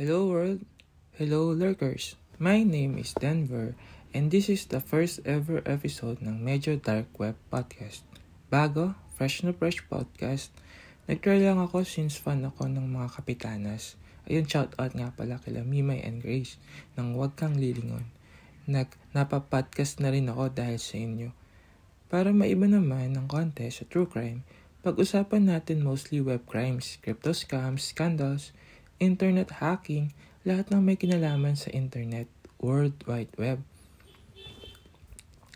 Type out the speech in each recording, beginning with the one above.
Hello world, hello lurkers. My name is Denver and this is the first ever episode ng Medyo Dark Web Podcast. Bago, fresh na fresh podcast. Nag-try lang ako since fan ako ng mga kapitanas. Ayun, shout out nga pala kila Mimay and Grace ng Huwag Kang Lilingon. Nag napapodcast na rin ako dahil sa inyo. Para maiba naman ng konti sa true crime, pag-usapan natin mostly web crimes, crypto scams, scandals, internet hacking, lahat ng may kinalaman sa internet, World Wide Web.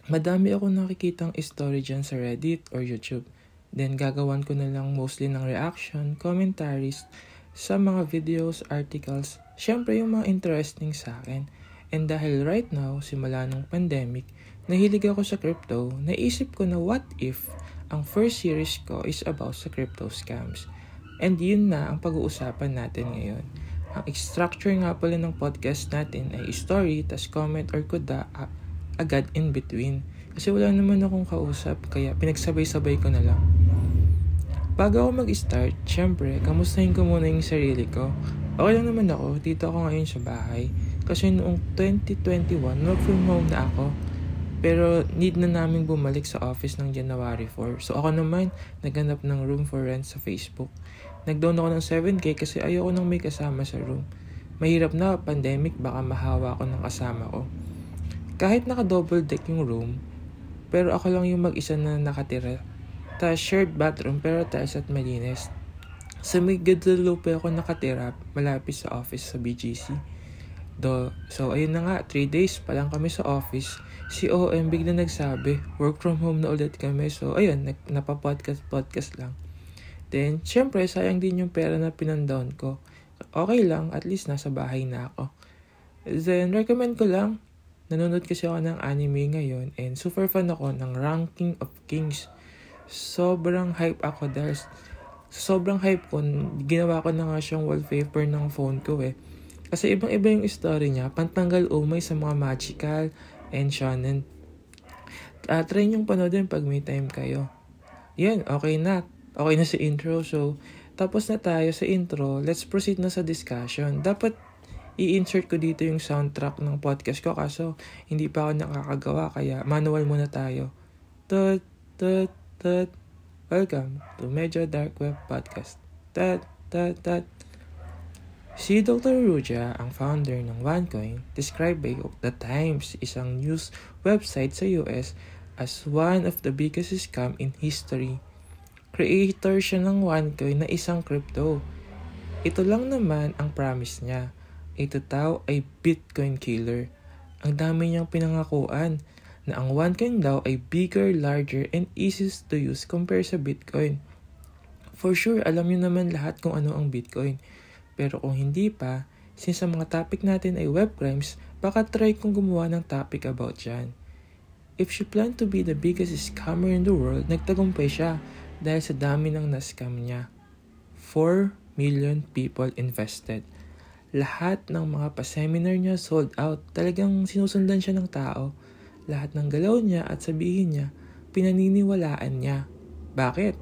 Madami ako nakikitang story dyan sa Reddit or YouTube. Then gagawan ko na lang mostly ng reaction, commentaries sa mga videos, articles, syempre yung mga interesting sa akin. And dahil right now, simula ng pandemic, nahilig ako sa crypto, naisip ko na what if ang first series ko is about sa crypto scams. And yun na ang pag-uusapan natin ngayon. Ang structure nga pala ng podcast natin ay story, tas comment or kuda agad in between. Kasi wala naman akong kausap, kaya pinagsabay-sabay ko na lang. Bago ako mag-start, syempre, kamustahin ko muna yung sarili ko. Okay lang naman ako, dito ako ngayon sa bahay. Kasi noong 2021, work from home na ako. Pero need na namin bumalik sa office ng January 4. So ako naman, naghanap ng room for rent sa Facebook. Nag-down ako ng 7k kasi ayoko nang may kasama sa room. Mahirap na, pandemic, baka mahawa ako ng kasama ko. Kahit naka-double deck yung room, pero ako lang yung mag-isa na nakatira. Ta shared bathroom pero tiles at malinis. Sa may Guadalupe ako nakatira, malapit sa office sa BGC. Do, so ayun na nga, 3 days pa lang kami sa office si OM bigla nagsabi, work from home na ulit kami. So, ayun, napapodcast-podcast lang. Then, syempre, sayang din yung pera na pinandown ko. Okay lang, at least nasa bahay na ako. Then, recommend ko lang, nanonood kasi ako ng anime ngayon and super fan ako ng Ranking of Kings. Sobrang hype ako dahil sobrang hype ko, ginawa ko na nga siyang wallpaper ng phone ko eh. Kasi ibang-iba yung story niya, pantanggal umay sa mga magical, and shonen. Uh, try niyong panoodin pag may time kayo. Yan, okay na. Okay na si intro. So, tapos na tayo sa intro. Let's proceed na sa discussion. Dapat i-insert ko dito yung soundtrack ng podcast ko kaso hindi pa ako nakakagawa kaya manual muna tayo. Tut, tut, tut. Welcome to Medyo Dark Web Podcast. Tut, tut, tut. Si Dr. Ruja, ang founder ng OneCoin, described by The Times, isang news website sa US, as one of the biggest scam in history. Creator siya ng OneCoin na isang crypto. Ito lang naman ang promise niya. Ito daw ay Bitcoin killer. Ang dami niyang pinangakuan na ang OneCoin daw ay bigger, larger, and easiest to use compare sa Bitcoin. For sure, alam niyo naman lahat kung ano ang Bitcoin. Pero kung hindi pa, since ang mga topic natin ay web crimes, baka try kong gumawa ng topic about yan. If she planned to be the biggest scammer in the world, nagtagumpay siya dahil sa dami ng na-scam niya. 4 million people invested. Lahat ng mga pa-seminar niya sold out. Talagang sinusundan siya ng tao. Lahat ng galaw niya at sabihin niya, pinaniniwalaan niya. Bakit?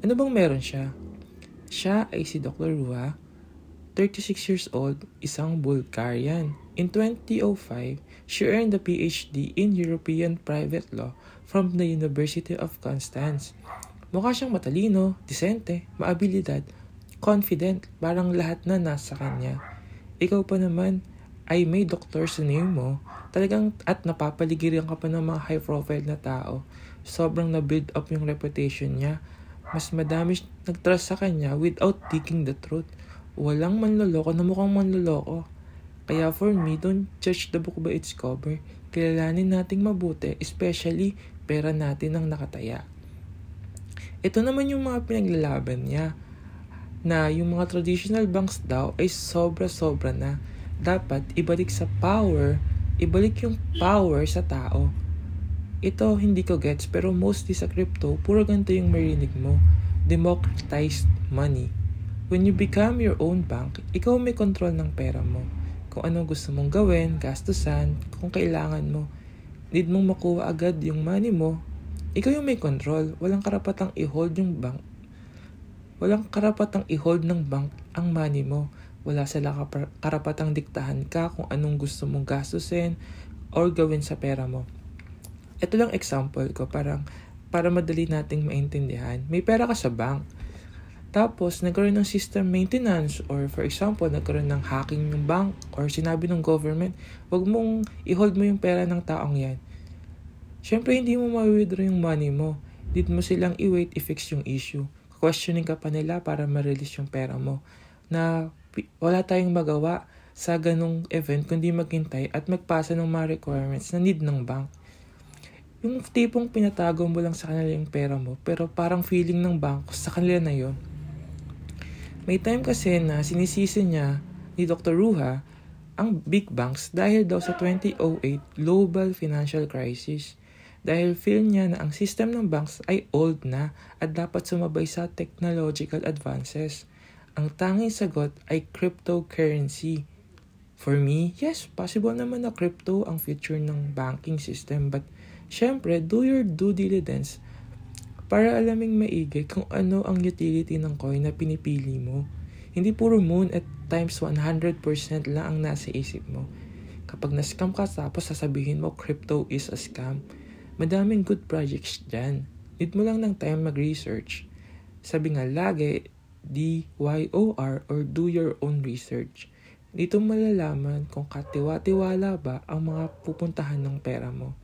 Ano bang meron siya? Siya ay si Dr. Rua, 36 years old, isang Bulgarian. In 2005, she earned a PhD in European Private Law from the University of Constance. Mukha siyang matalino, disente, maabilidad, confident, parang lahat na nasa kanya. Ikaw pa naman ay may doktor sa name mo, talagang at napapaligiran ka pa ng mga high profile na tao. Sobrang na-build up yung reputation niya. Mas madami nagtrust sa kanya without digging the truth walang manloloko na mukhang manloloko. Kaya for me, don't judge the book by its cover. Kilalanin nating mabuti, especially pera natin ang nakataya. Ito naman yung mga pinaglalaban niya na yung mga traditional banks daw ay sobra-sobra na. Dapat ibalik sa power, ibalik yung power sa tao. Ito hindi ko gets pero mostly sa crypto, puro ganito yung marinig mo. Democratized money When you become your own bank, ikaw may control ng pera mo. Kung anong gusto mong gawin, gastusan, kung kailangan mo. Need mong makuha agad yung money mo, ikaw yung may control. Walang karapatang i-hold yung bank. Walang karapatang i-hold ng bank ang money mo. Wala sila karapatang diktahan ka kung anong gusto mong gastusin or gawin sa pera mo. Ito lang example ko, parang para madali nating maintindihan. May pera ka sa bank. Tapos, nagkaroon ng system maintenance or for example, nagkaroon ng hacking yung bank or sinabi ng government, wag mong i-hold mo yung pera ng taong yan. Siyempre, hindi mo ma-withdraw yung money mo. Need mo silang i-wait i-fix yung issue. Questioning ka pa nila para ma-release yung pera mo. Na wala tayong magawa sa ganong event kundi maghintay at magpasa ng mga requirements na need ng bank. Yung tipong pinatago mo lang sa kanila yung pera mo pero parang feeling ng bank sa kanila na yon. May time kasi na sinisisi niya ni Dr. Ruha ang big banks dahil daw sa 2008 global financial crisis. Dahil feel niya na ang system ng banks ay old na at dapat sumabay sa technological advances. Ang tanging sagot ay cryptocurrency. For me, yes, possible naman na crypto ang future ng banking system but syempre, do your due diligence para alaming maigi kung ano ang utility ng coin na pinipili mo. Hindi puro moon at times 100% lang ang nasa isip mo. Kapag na-scam ka tapos sasabihin mo crypto is a scam, madaming good projects dyan. Need mo lang ng time mag-research. Sabi nga lagi, D-Y-O-R or do your own research. Dito malalaman kung katiwa-tiwala ba ang mga pupuntahan ng pera mo.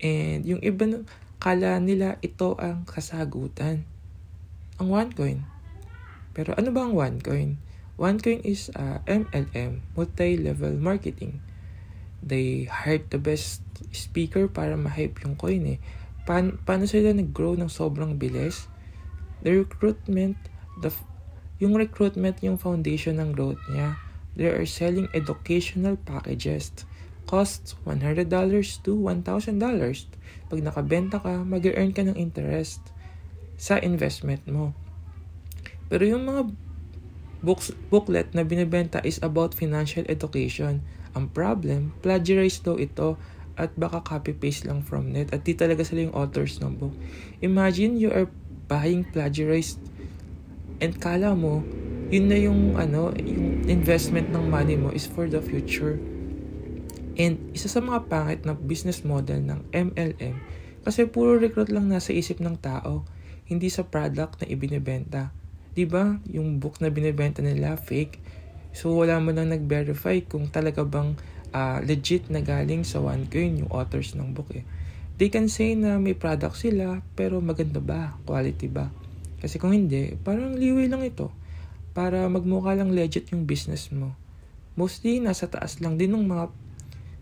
And yung iba, kala nila ito ang kasagutan. Ang OneCoin. Pero ano ba ang OneCoin? OneCoin is uh, MLM, multi-level marketing. They hired the best speaker para ma-hype yung coin eh. Pa- paano sila nag-grow ng sobrang bilis? The recruitment, the, yung recruitment yung foundation ng growth niya. They are selling educational packages. Costs $100 to $1,000. Pag nakabenta ka, mag-earn ka ng interest sa investment mo. Pero yung mga books, booklet na binibenta is about financial education. Ang problem, plagiarize daw ito at baka copy-paste lang from net at di talaga sila yung authors ng book. Imagine you are buying plagiarized and kala mo yun na yung ano yung investment ng money mo is for the future and isa sa mga pangit na business model ng MLM kasi puro recruit lang nasa isip ng tao hindi sa product na ibinebenta 'di ba yung book na binebenta nila fake so wala mo nang nag-verify kung talaga bang uh, legit na galing sa OneCoin yung authors ng book eh they can say na may product sila, pero maganda ba? Quality ba? Kasi kung hindi, parang liwi lang ito. Para magmukha lang legit yung business mo. Mostly, nasa taas lang din ng mga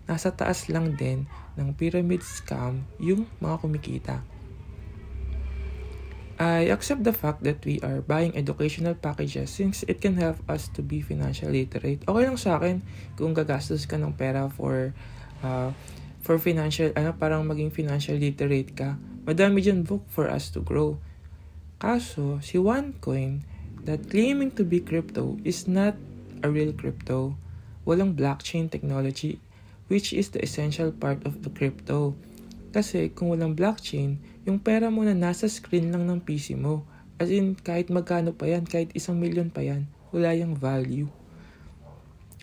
nasa taas lang din ng pyramid scam yung mga kumikita. I accept the fact that we are buying educational packages since it can help us to be financially literate. Okay lang sa akin kung gagastos ka ng pera for uh, for financial, ano, parang maging financial literate ka. Madami dyan book for us to grow. Kaso, si OneCoin that claiming to be crypto is not a real crypto. Walang blockchain technology, which is the essential part of the crypto. Kasi kung walang blockchain, yung pera mo na nasa screen lang ng PC mo. As in, kahit magkano pa yan, kahit isang milyon pa yan, wala yung value.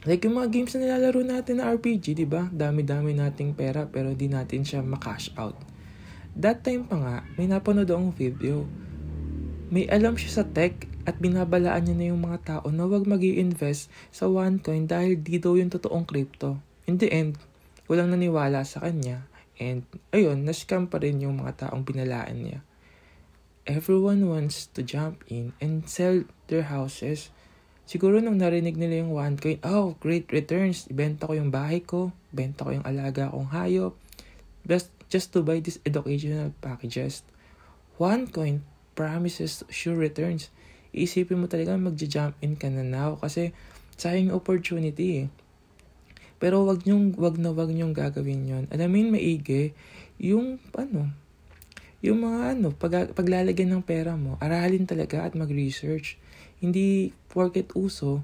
Like yung mga games na nilalaro natin na RPG, di ba? Dami-dami nating pera pero di natin siya ma-cash out. That time pa nga, may napanood akong video. May alam siya sa tech at binabalaan niya na yung mga tao na wag mag invest sa OneCoin dahil di daw yung totoong crypto. In the end, walang naniwala sa kanya and ayun, na-scam pa rin yung mga taong binalaan niya. Everyone wants to jump in and sell their houses Siguro nung narinig nila yung OneCoin, oh, great returns. Ibenta ko yung bahay ko, benta ko yung alaga kong hayop. Best just to buy these educational packages. OneCoin promises sure returns. Iisipin mo talaga magja-jump in ka na now kasi sayang opportunity eh. Pero wag nyong, wag na wag nyong gagawin yon. Alamin maigi yung ano, yung mga ano, pag, paglalagyan ng pera mo, aralin talaga at mag-research hindi porket uso,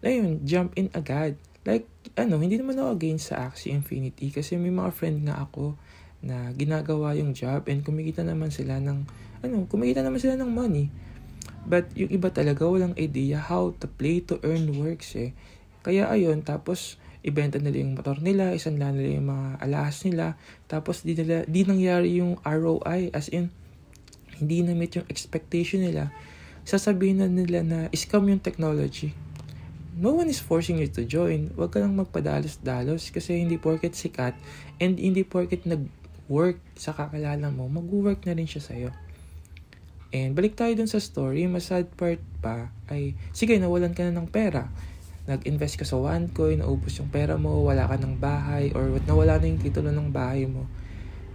ayun, jump in agad. Like, ano, hindi naman ako against sa Axie Infinity kasi may mga friend nga ako na ginagawa yung job and kumikita naman sila ng, ano, kumikita naman sila ng money. But yung iba talaga walang idea how to play to earn works eh. Kaya ayun, tapos ibenta nila yung motor nila, isan nila yung mga alahas nila, tapos di, nila, di nangyari yung ROI, as in, hindi na meet yung expectation nila, sasabihin na nila na scam yung technology. No one is forcing you to join. Huwag ka lang magpadalos-dalos kasi hindi porket sikat and hindi porket nag-work sa kakilala mo, mag-work na rin siya sa'yo. And balik tayo dun sa story, mas sad part pa ay, sige, nawalan ka na ng pera nag-invest ka sa OneCoin, naubos yung pera mo, wala ka ng bahay, or nawala na yung titulo ng bahay mo.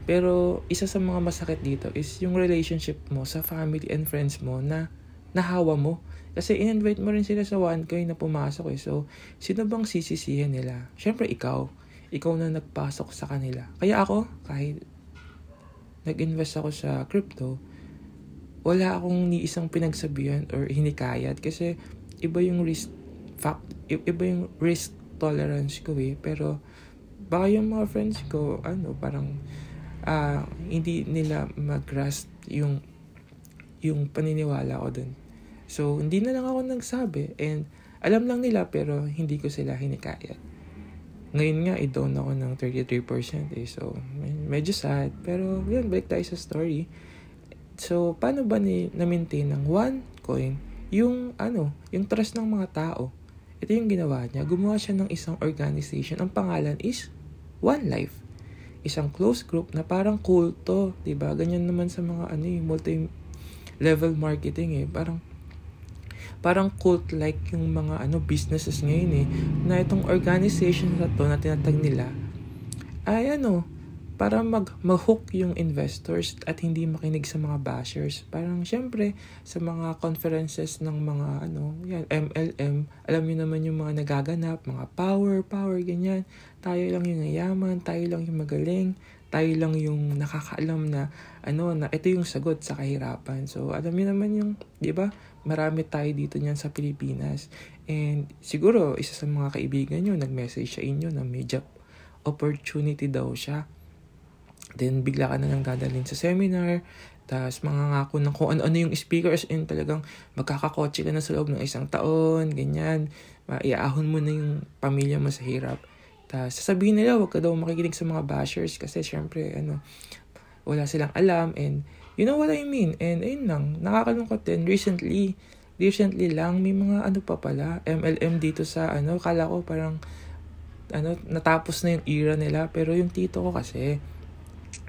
Pero isa sa mga masakit dito is yung relationship mo sa family and friends mo na nahawa mo. Kasi in-invite mo rin sila sa OneCoin na pumasok eh. So, sino bang sisisihin nila? Siyempre, ikaw. Ikaw na nagpasok sa kanila. Kaya ako, kahit nag-invest ako sa crypto, wala akong ni isang pinagsabihan or hinikayat kasi iba yung risk fact, iba yung risk tolerance ko eh. Pero, baka yung mga friends ko, ano, parang, uh, hindi nila mag-grasp yung, yung paniniwala ko dun. So, hindi na lang ako nagsabi. And, alam lang nila, pero hindi ko sila hinikayat. Ngayon nga, i-down ako ng 33% eh. So, medyo sad. Pero, yun, balik tayo sa story. So, paano ba ni na-maintain ng one coin yung, ano, yung trust ng mga tao? Ito yung ginawa niya. Gumawa siya ng isang organization. Ang pangalan is One Life. Isang close group na parang kulto. ba? Ganyan naman sa mga ano, yung multi-level marketing eh. Parang parang cult-like yung mga ano businesses ngayon eh. Na itong organization na to na tinatag nila ay ano, para mag mag-hook yung investors at hindi makinig sa mga bashers. Parang syempre sa mga conferences ng mga ano, yan MLM, alam niyo naman yung mga nagaganap, mga power, power ganyan. Tayo lang yung yaman, tayo lang yung magaling, tayo lang yung nakakaalam na ano na ito yung sagot sa kahirapan. So alam niyo naman yung, 'di ba? Marami tayo dito niyan sa Pilipinas. And siguro isa sa mga kaibigan niyo nag-message sa inyo na may job opportunity daw siya Then, bigla ka na lang dadalhin sa seminar. Tapos, mangangako ng kung ano-ano yung speakers and talagang magkakakotse ka na sa loob ng isang taon, ganyan. Iaahon mo na yung pamilya mo sa hirap. Tapos, sasabihin nila, huwag ka daw makikinig sa mga bashers kasi syempre, ano, wala silang alam and you know what I mean? And ayun lang, nakakalungkot din. Recently, recently lang, may mga ano pa pala, MLM dito sa ano, kala ko parang, ano, natapos na yung era nila. Pero yung tito ko kasi,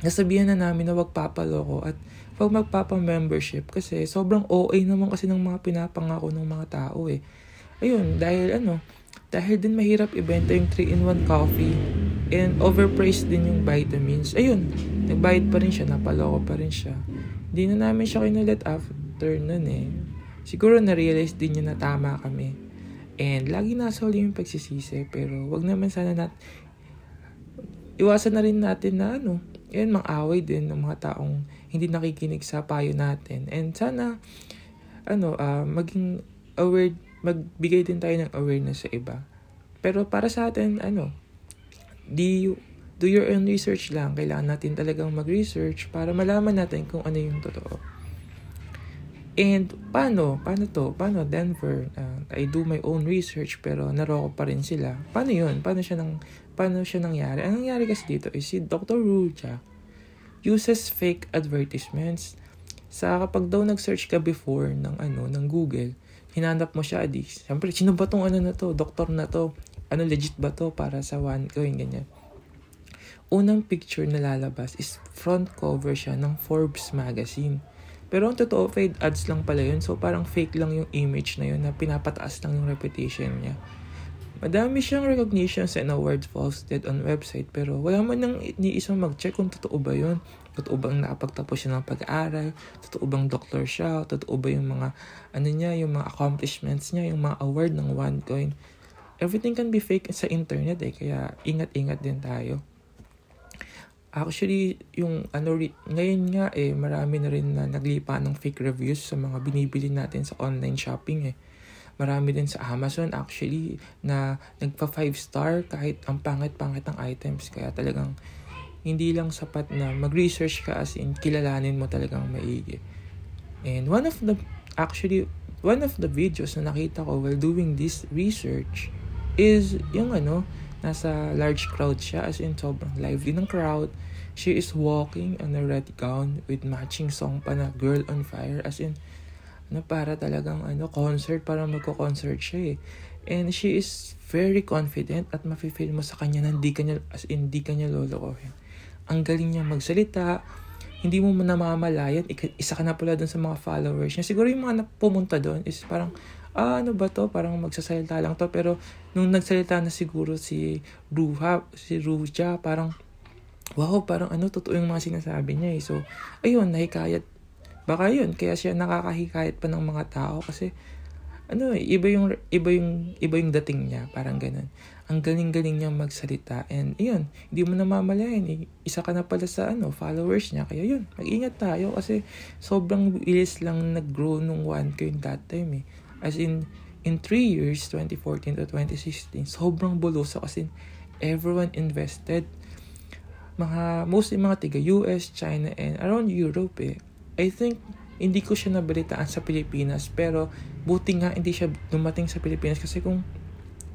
nasabihan na namin na wag papaloko at wag magpapa-membership kasi sobrang OA naman kasi ng mga pinapangako ng mga tao eh. Ayun, dahil ano, dahil din mahirap ibenta yung 3-in-1 coffee and overpriced din yung vitamins. Ayun, nagbayad pa rin siya, napaloko pa rin siya. Hindi na namin siya kinulit after nun eh. Siguro na-realize din niya na tama kami. And lagi nasa huli yung pagsisisi pero wag naman sana nat iwasan na rin natin na ano, yun, mang-away din ng mga taong hindi nakikinig sa payo natin. And sana, ano, uh, maging aware, magbigay din tayo ng awareness sa iba. Pero para sa atin, ano, di, do your own research lang. Kailangan natin talagang mag-research para malaman natin kung ano yung totoo. And paano? Paano to? Paano Denver? Uh, I do my own research pero naroko pa rin sila. Paano yun? Paano siya, nang, paano siya nangyari? Ang nangyari kasi dito is si Dr. Ruja uses fake advertisements. Sa kapag daw nag-search ka before ng ano ng Google, hinanap mo siya, adi. Siyempre, sino ba tong ano na to? Doktor na to? Ano legit ba to para sa one coin, ganyan. Unang picture na lalabas is front cover siya ng Forbes magazine pero ang totoo, paid ads lang pala yun. So parang fake lang yung image na yun na pinapataas lang yung reputation niya. Madami siyang recognitions and awards posted on website pero wala man nang ni isang mag-check kung totoo ba yun. Totoo bang nakapagtapos siya ng pag-aaral? Totoo bang doctor siya? Totoo ba yung mga ano niya, yung mga accomplishments niya, yung mga award ng OneCoin? Everything can be fake sa internet eh, kaya ingat-ingat din tayo. Actually, yung ano, ngayon nga eh, marami na rin na naglipa ng fake reviews sa mga binibili natin sa online shopping eh. Marami din sa Amazon actually na nagpa 5 star kahit ang pangit-pangit ng items. Kaya talagang hindi lang sapat na mag-research ka as in kilalanin mo talagang maigi. And one of the actually, one of the videos na nakita ko while doing this research is yung ano, nasa large crowd siya as in sobrang lively ng crowd. She is walking on a red gown with matching song pa na Girl on Fire as in ano para talagang ano concert para magko-concert siya eh. And she is very confident at mafe-feel mo sa kanya na hindi kanya as in hindi kanya lolokohin. Ang galing niya magsalita, hindi mo namamalayan, isa ka na pala dun sa mga followers niya. Siguro yung mga pumunta doon is parang, ah, ano ba to? Parang magsasalita lang to. Pero nung nagsalita na siguro si Ruha, si Ruja, parang, wow, parang ano, totoo yung mga sinasabi niya eh. So, ayun, nahikayat Baka yun, kaya siya nakakahikayat pa ng mga tao kasi ano eh, iba yung, iba yung, iba yung dating niya, parang ganun. Ang galing-galing niya magsalita and yun, hindi mo namamalayan eh. Isa ka na pala sa ano, followers niya. Kaya yun, mag-ingat tayo kasi sobrang bilis lang nag-grow nung 1K yung that time eh. As in, in 3 years, 2014 to 2016, sobrang buloso kasi everyone invested. Mga, mostly mga tiga US, China, and around Europe eh. I think hindi ko siya nabalitaan sa Pilipinas pero buti nga hindi siya dumating sa Pilipinas kasi kung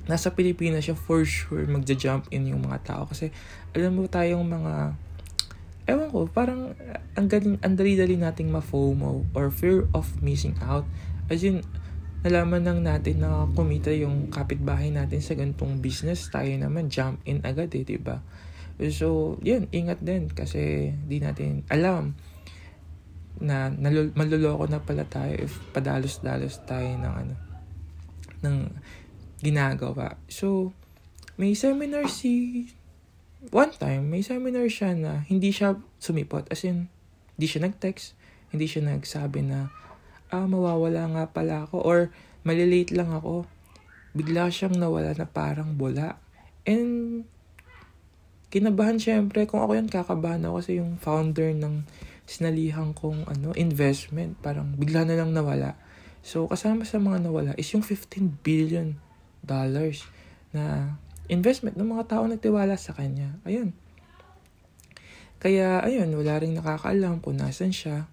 nasa Pilipinas siya for sure magja-jump in yung mga tao kasi alam mo tayong mga ewan ko parang ang galing ang dali-dali nating ma-FOMO or fear of missing out as in nalaman lang natin na kumita yung kapitbahay natin sa gantong business tayo naman jump in agad eh, 'di ba? So, yun, ingat din kasi di natin alam na nalul- maluloko na pala tayo if padalos-dalos tayo ng ano ng ginagawa. So, may seminar si one time, may seminar siya na hindi siya sumipot. As in, hindi siya nag-text, hindi siya nagsabi na, ah, mawawala nga pala ako or malilate lang ako. Bigla siyang nawala na parang bula. And, kinabahan syempre, kung ako yan, kakabahan ako kasi yung founder ng sinalihan kong ano, investment, parang bigla na lang nawala. So, kasama sa mga nawala is yung 15 billion dollars na investment ng mga tao nagtiwala sa kanya. Ayun. Kaya, ayun, wala rin nakakaalam kung nasan siya.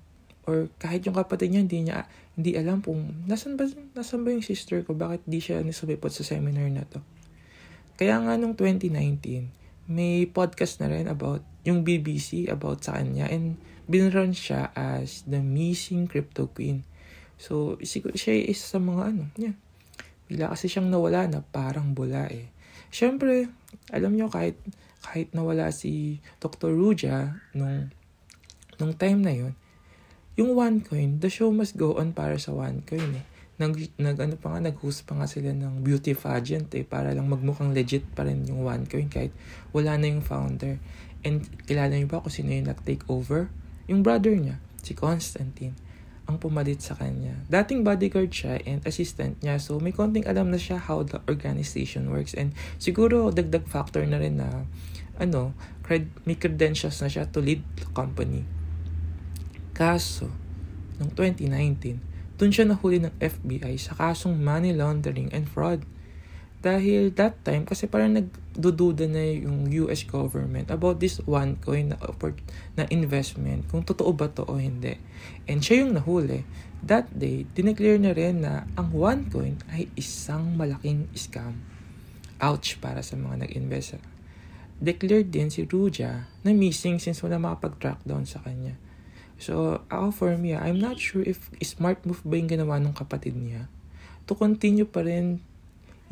Or kahit yung kapatid niya, hindi niya, hindi alam kung nasan ba, nasan ba yung sister ko, bakit di siya nisumipot sa seminar na to. Kaya nga nung 2019, may podcast na rin about yung BBC about sa kanya and binron siya as the missing crypto queen. So, siguro siya is sa mga ano, yeah. Bigla kasi siyang nawala na parang bula eh. Siyempre, alam nyo kahit, kahit nawala si Dr. Ruja nung, nung time na yon yung OneCoin, the show must go on para sa OneCoin eh. Nag, nag ano pa nga, nag-host pa nga sila ng beauty pageant eh, para lang magmukhang legit pa rin yung OneCoin kahit wala na yung founder. And kilala niyo ba kung sino yung nag-take over? Yung brother niya, si Constantine, ang pumalit sa kanya. Dating bodyguard siya and assistant niya. So, may konting alam na siya how the organization works. And siguro, dagdag factor na rin na, ano, cred- may credentials na siya to lead the company. Kaso, noong 2019, dun siya nahuli ng FBI sa kasong money laundering and fraud. Dahil that time, kasi parang nagdududa na yung US government about this one coin na, na investment, kung totoo ba to o hindi. And siya yung nahuli. That day, dineclare na rin na ang one coin ay isang malaking scam. Ouch para sa mga nag-invest. Declared din si Ruja na missing since wala makapag-track down sa kanya. So, ako for me, I'm not sure if smart move ba yung ginawa ng kapatid niya to continue pa rin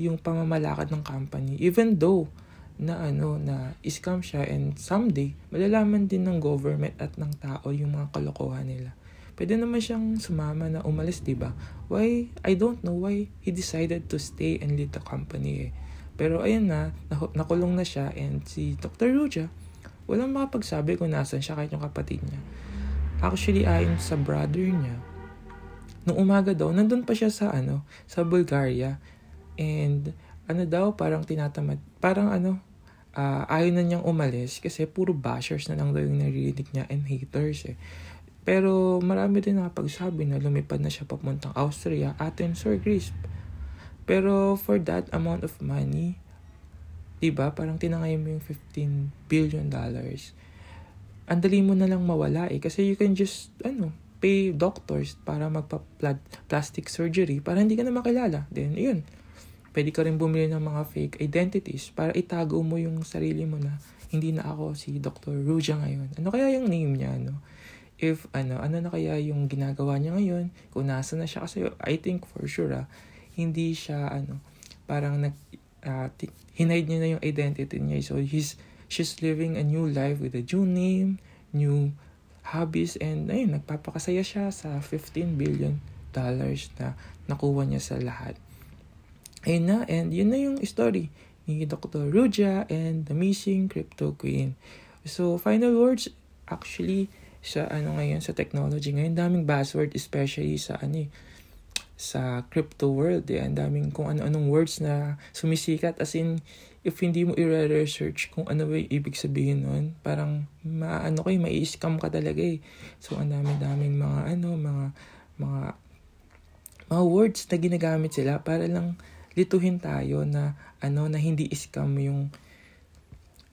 yung pamamalakad ng company. Even though na ano na scam siya and someday malalaman din ng government at ng tao yung mga kalokohan nila. Pwede naman siyang sumama na umalis, 'di ba? Why I don't know why he decided to stay and lead the company. Eh. Pero ayun na, nakulong na siya and si Dr. Ruja, walang makapagsabi kung nasan siya kahit yung kapatid niya. Actually, ayon sa brother niya, nung umaga daw, nandun pa siya sa ano, sa Bulgaria And ano daw, parang tinatamad, parang ano, uh, ayaw na niyang umalis kasi puro bashers na lang daw yung naririnig niya and haters eh. Pero marami din nakapagsabi na lumipad na siya papuntang Austria, Athens or Greece. Pero for that amount of money, diba, parang tinangay mo yung 15 billion dollars. Ang dali mo na lang mawala eh. Kasi you can just, ano, pay doctors para magpa-plastic surgery para hindi ka na makilala. Then, yun. Pwede ka rin bumili ng mga fake identities para itago mo yung sarili mo na hindi na ako si Dr. Ruja ngayon. Ano kaya yung name niya, no? If, ano, ano na kaya yung ginagawa niya ngayon? Kung nasa na siya kasi, I think for sure, ah, hindi siya, ano, parang nag, uh, hinide niya na yung identity niya. So, he's, she's living a new life with a new name, new hobbies, and ayun, nagpapakasaya siya sa 15 billion dollars na nakuha niya sa lahat. Ayun na, and yun na yung story ni Dr. Ruja and the missing crypto queen. So, final words, actually, sa ano ngayon, sa technology ngayon, daming buzzword, especially sa ano eh, sa crypto world. Eh. Ang daming kung ano-anong words na sumisikat. As in, if hindi mo i-research kung ano ba ibig sabihin nun, parang maano kayo, mai-scam ka talaga eh. So, ang dami-daming mga ano, mga, mga, mga words na ginagamit sila para lang lituhin tayo na ano na hindi scam yung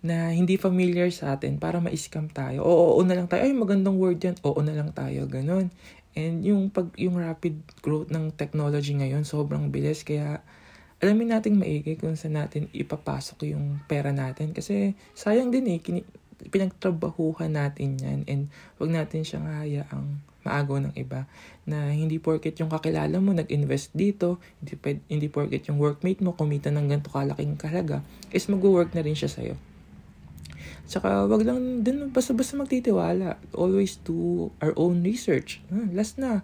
na hindi familiar sa atin para ma-scam tayo. Oo, oo na lang tayo. Ay, magandang word yan. Oo na lang tayo. Ganon. And yung pag yung rapid growth ng technology ngayon, sobrang bilis. Kaya alamin nating maigi kung saan natin ipapasok yung pera natin. Kasi sayang din eh. Kini- pinagtrabahuhan natin yan. And wag natin siyang hayaang maagaw ng iba na hindi porket yung kakilala mo nag-invest dito, hindi, hindi porket yung workmate mo kumita ng ganito kalaking kahalaga, is mag-work na rin siya sa'yo. Tsaka wag lang din basta-basta magtitiwala. Always do our own research. Ah, last na,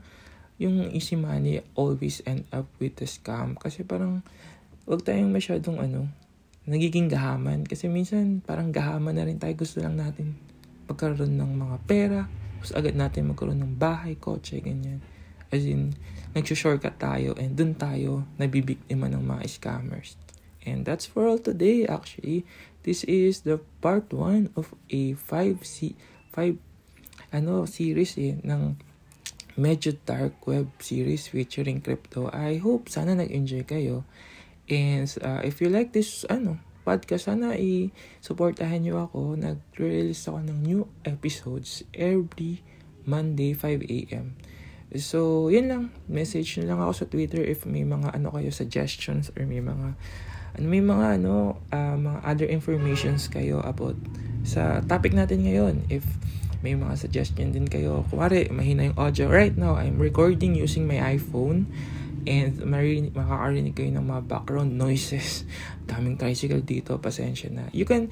yung easy money always end up with a scam. Kasi parang wag tayong masyadong ano, nagiging gahaman. Kasi minsan parang gahaman na rin tayo. Gusto lang natin pagkaroon ng mga pera, tapos agad natin magkaroon ng bahay, kotse, ganyan. As in, nagsushortcut tayo and dun tayo nabibiktima ng mga scammers. And that's for all today actually. This is the part 1 of a 5 c 5 ano series eh ng medyo dark web series featuring crypto. I hope sana nag-enjoy kayo. And uh, if you like this ano podcast, sana i-supportahan nyo ako. Nag-release ako ng new episodes every Monday 5 a.m. So, yun lang. Message nyo lang ako sa Twitter if may mga ano kayo suggestions or may mga ano may mga ano uh, mga other informations kayo about sa topic natin ngayon. If may mga suggestion din kayo, kuwari mahina yung audio. Right now, I'm recording using my iPhone and marinig, makakarinig kayo ng mga background noises. Daming tricycle dito, pasensya na. You can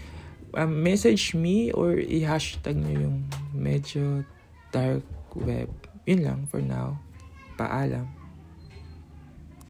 um, message me or i-hashtag nyo yung medyo dark web. Yun lang for now. Paalam.